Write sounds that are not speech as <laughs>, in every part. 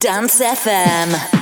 Dance FM.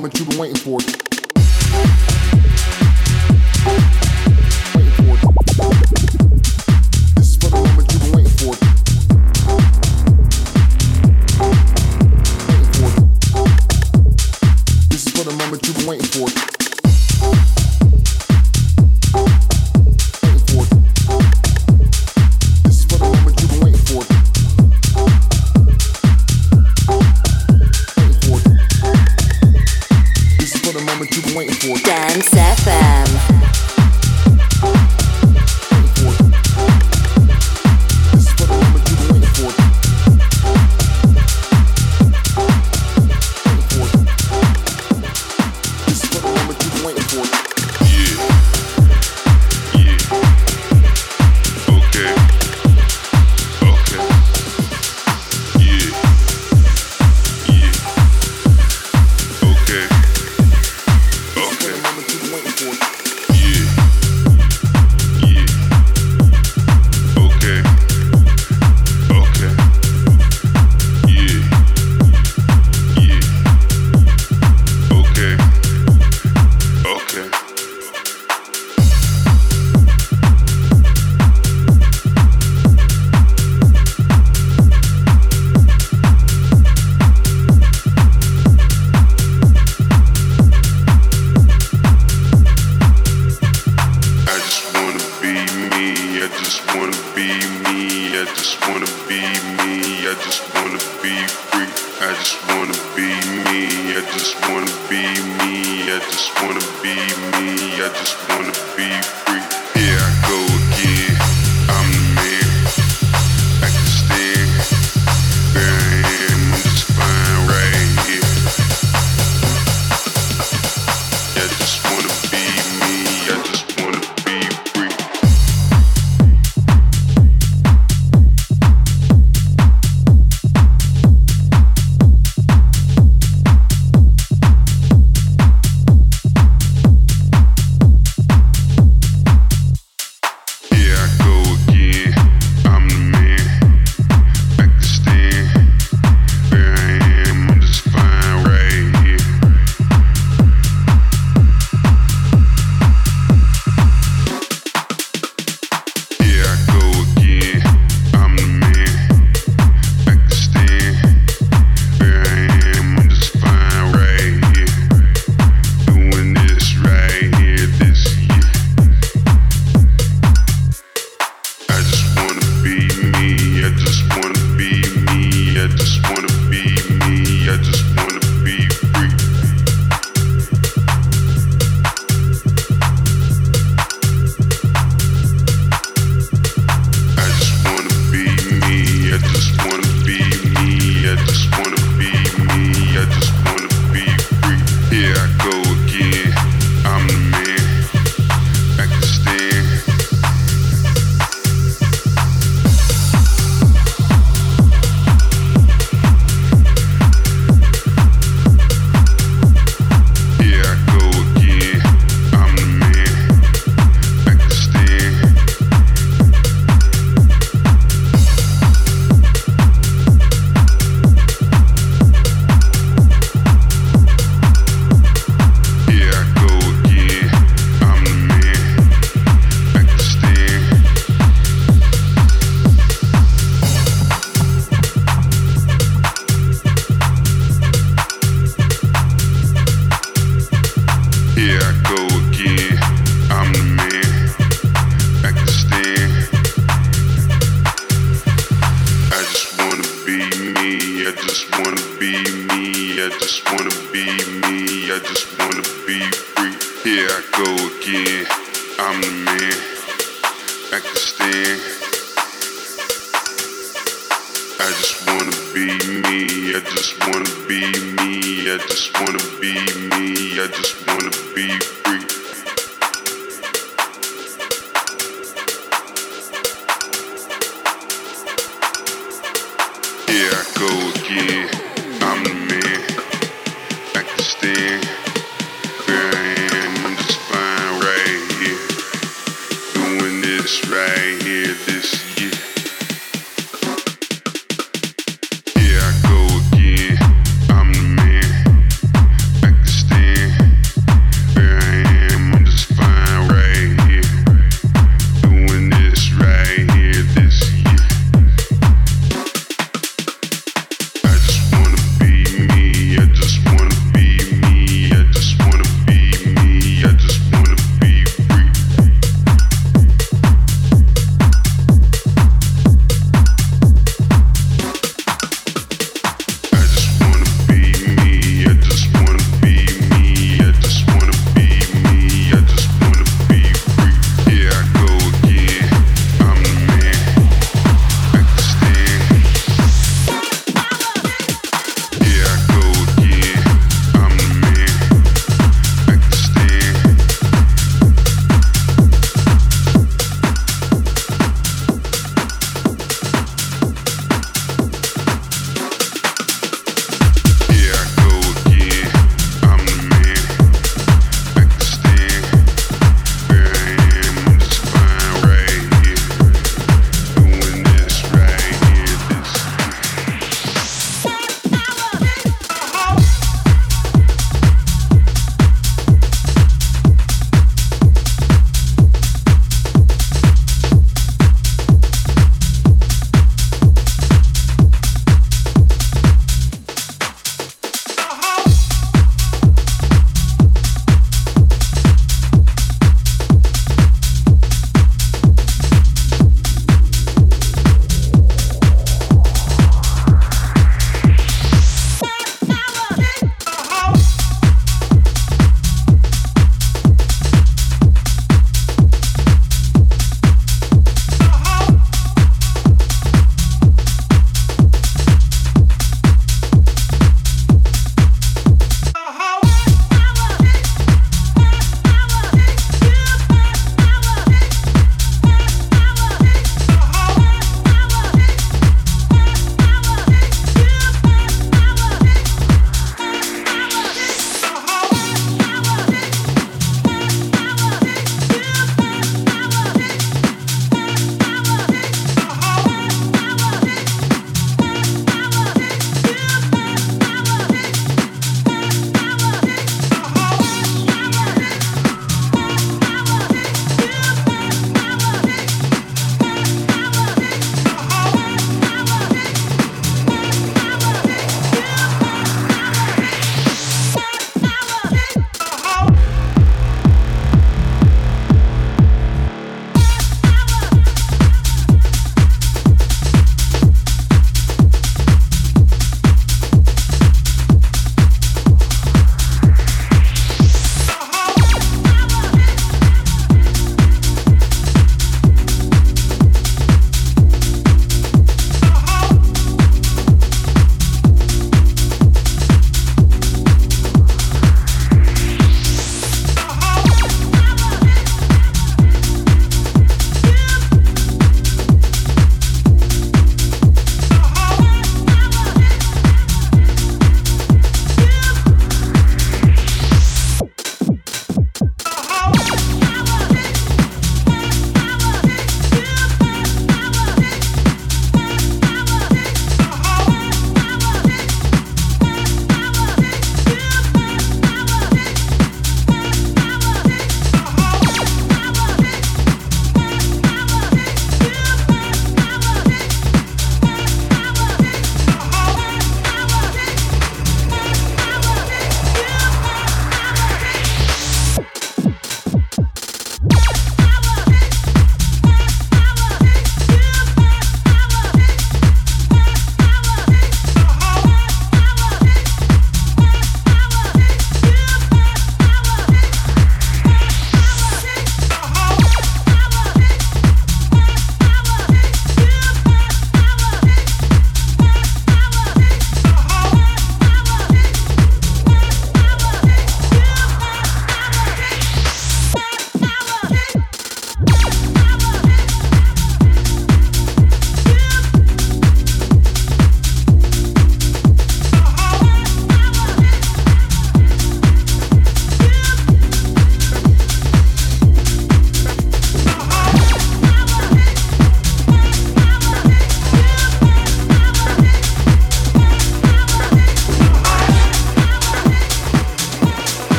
moment you've been waiting for. Be me. I just wanna be me. I just wanna be me, I just wanna be free. Here I go again. I'm the man. I can stand. I just wanna be me. I just wanna be me. I just wanna be me. I just wanna be free.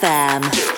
FM.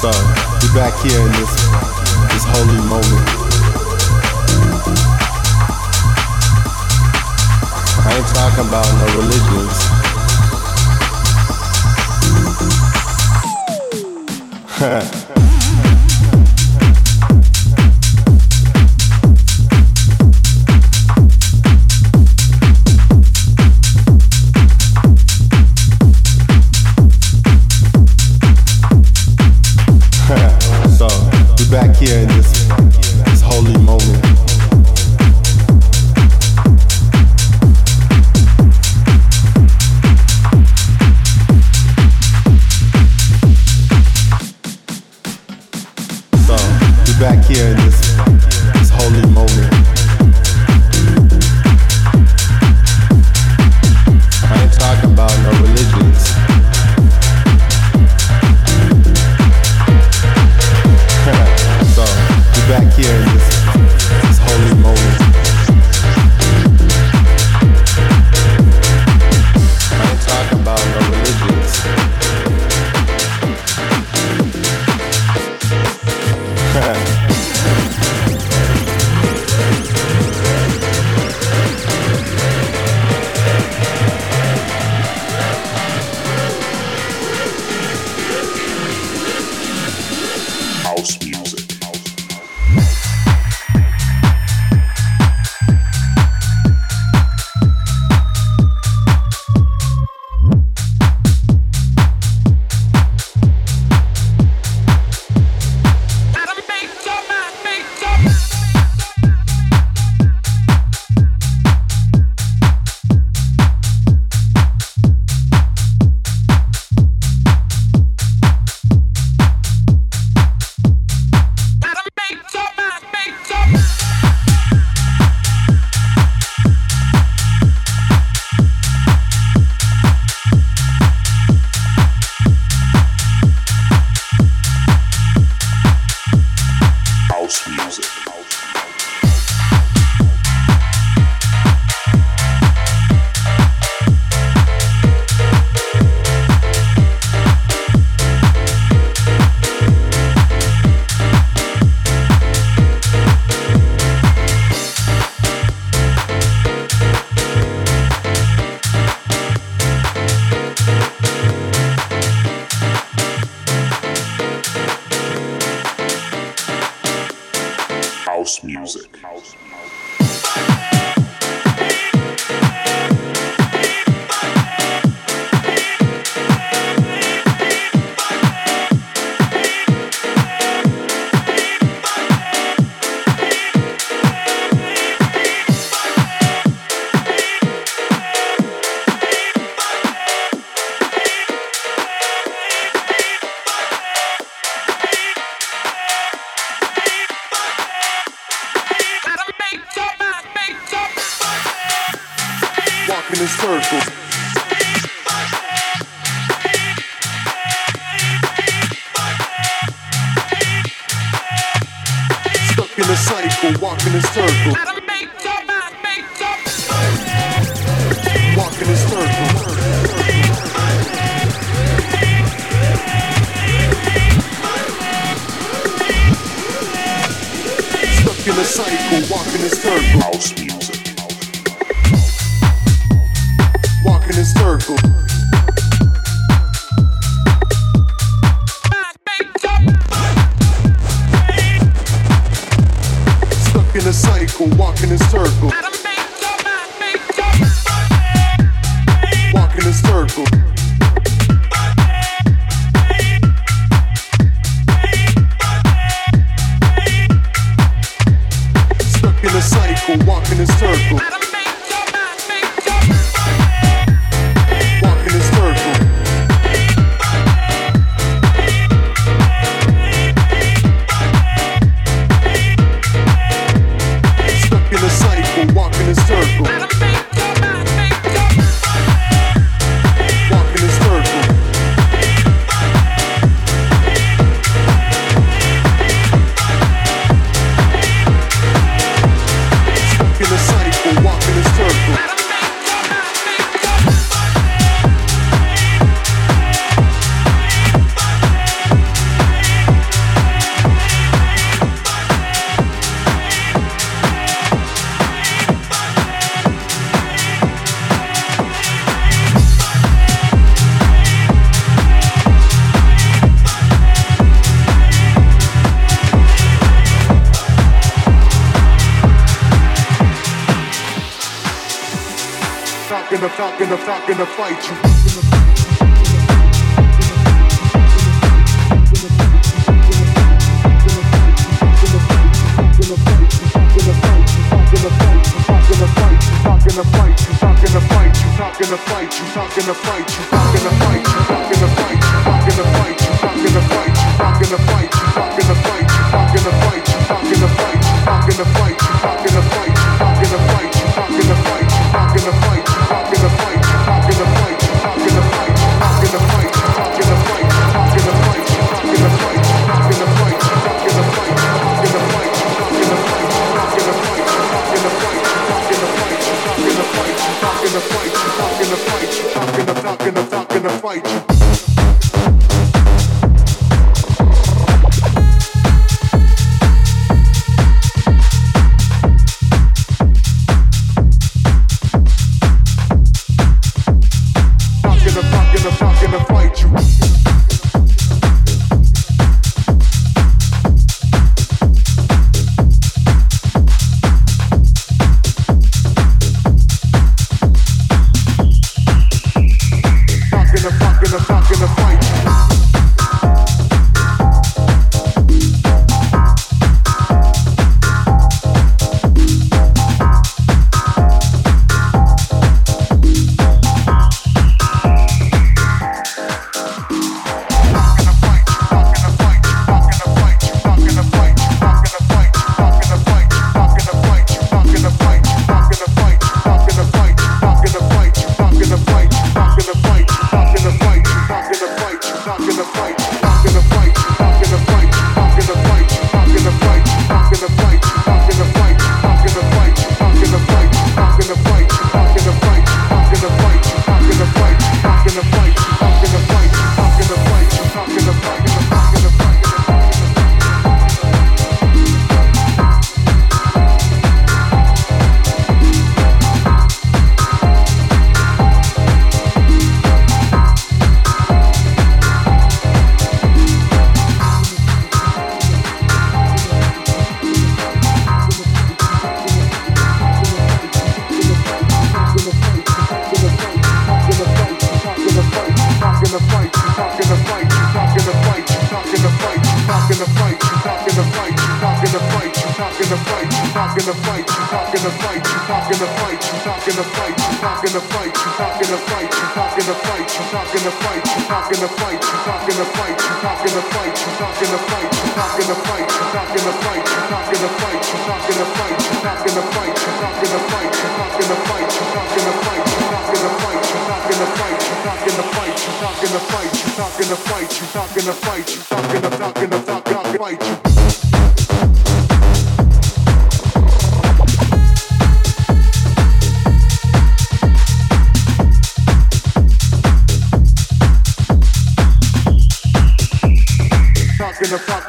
So we back here in this this holy moment. I ain't talking about no religions. Ha <laughs> people walking in circles.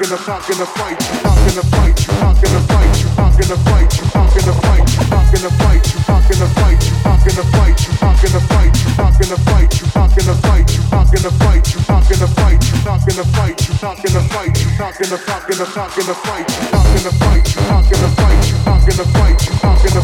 in the fight, you're not in the fight, you're not in the fight, you're not in the fight, you're not in the fight gonna fight, I'm gonna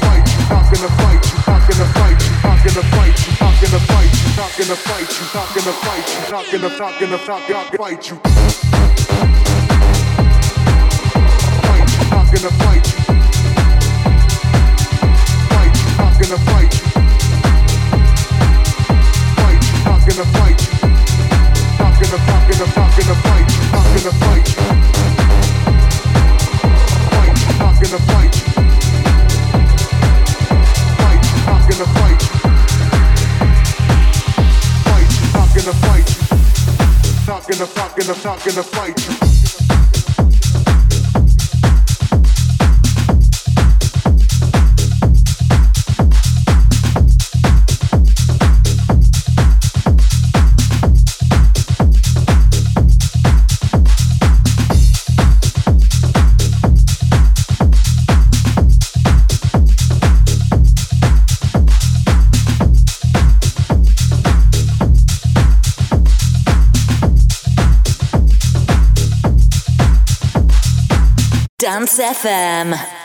fight gonna fight. gonna fight. Dance FM.